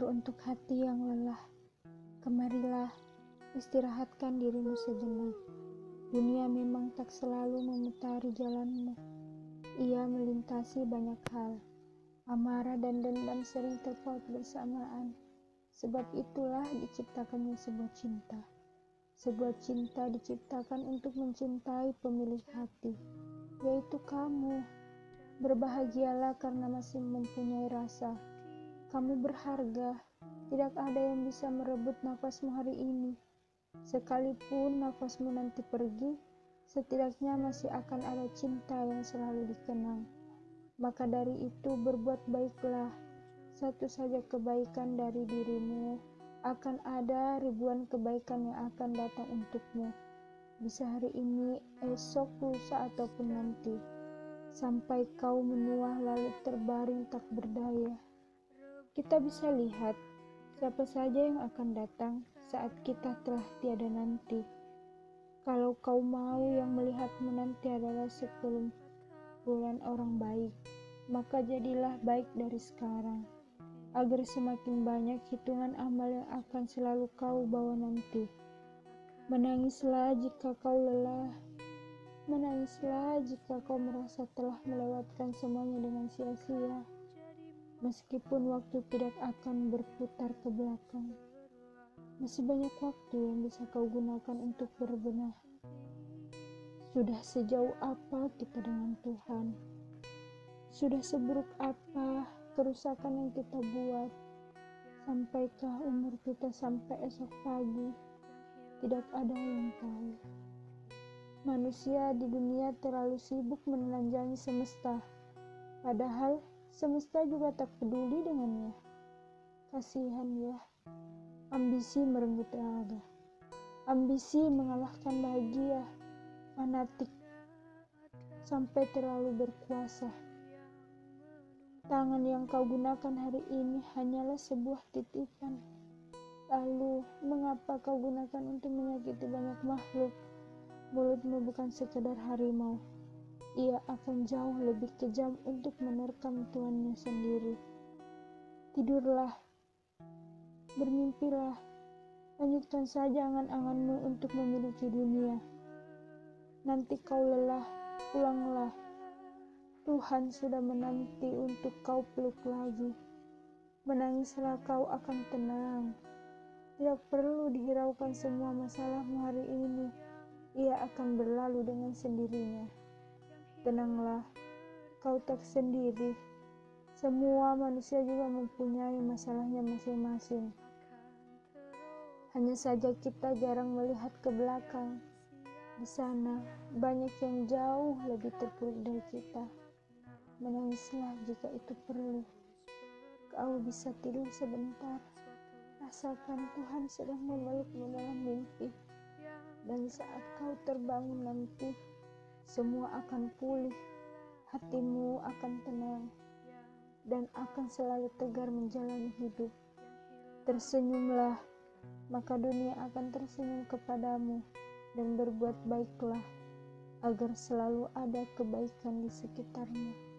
Teruntuk hati yang lelah, kemarilah istirahatkan dirimu sejenak. Dunia memang tak selalu memutari jalanmu. Ia melintasi banyak hal. Amarah dan dendam sering terpaut bersamaan. Sebab itulah diciptakannya sebuah cinta. Sebuah cinta diciptakan untuk mencintai pemilik hati, yaitu kamu. Berbahagialah karena masih mempunyai rasa. Kamu berharga, tidak ada yang bisa merebut nafasmu hari ini. Sekalipun nafasmu nanti pergi, setidaknya masih akan ada cinta yang selalu dikenang. Maka dari itu berbuat baiklah. Satu saja kebaikan dari dirimu, akan ada ribuan kebaikan yang akan datang untukmu. Bisa hari ini, esok, lusa, ataupun nanti. Sampai kau menua lalu terbaring tak berdaya kita bisa lihat siapa saja yang akan datang saat kita telah tiada nanti. Kalau kau mau yang melihatmu nanti adalah bulan orang baik, maka jadilah baik dari sekarang, agar semakin banyak hitungan amal yang akan selalu kau bawa nanti. Menangislah jika kau lelah, menangislah jika kau merasa telah melewatkan semuanya dengan sia-sia meskipun waktu tidak akan berputar ke belakang. Masih banyak waktu yang bisa kau gunakan untuk berbenah. Sudah sejauh apa kita dengan Tuhan? Sudah seburuk apa kerusakan yang kita buat? Sampaikah umur kita sampai esok pagi? Tidak ada yang tahu. Manusia di dunia terlalu sibuk menelanjangi semesta. Padahal Semesta juga tak peduli dengannya. Kasihan ya, ambisi merenggut raga. Ambisi mengalahkan bahagia, fanatik, sampai terlalu berkuasa. Tangan yang kau gunakan hari ini hanyalah sebuah titipan. Lalu, mengapa kau gunakan untuk menyakiti banyak makhluk? Mulutmu bukan sekedar harimau ia akan jauh lebih kejam untuk menerkam tuannya sendiri. Tidurlah, bermimpilah, lanjutkan saja angan-anganmu untuk memiliki dunia. Nanti kau lelah, pulanglah. Tuhan sudah menanti untuk kau peluk lagi. Menangislah kau akan tenang. Tidak perlu dihiraukan semua masalahmu hari ini. Ia akan berlalu dengan sendirinya. Tenanglah, kau tak sendiri. Semua manusia juga mempunyai masalahnya masing-masing. Hanya saja kita jarang melihat ke belakang. Di sana banyak yang jauh lebih terpuruk dari kita. Menangislah jika itu perlu. Kau bisa tidur sebentar. Rasakan Tuhan sedang memelukmu dalam mimpi. Dan saat kau terbangun nanti, semua akan pulih, hatimu akan tenang, dan akan selalu tegar menjalani hidup. Tersenyumlah, maka dunia akan tersenyum kepadamu, dan berbuat baiklah agar selalu ada kebaikan di sekitarmu.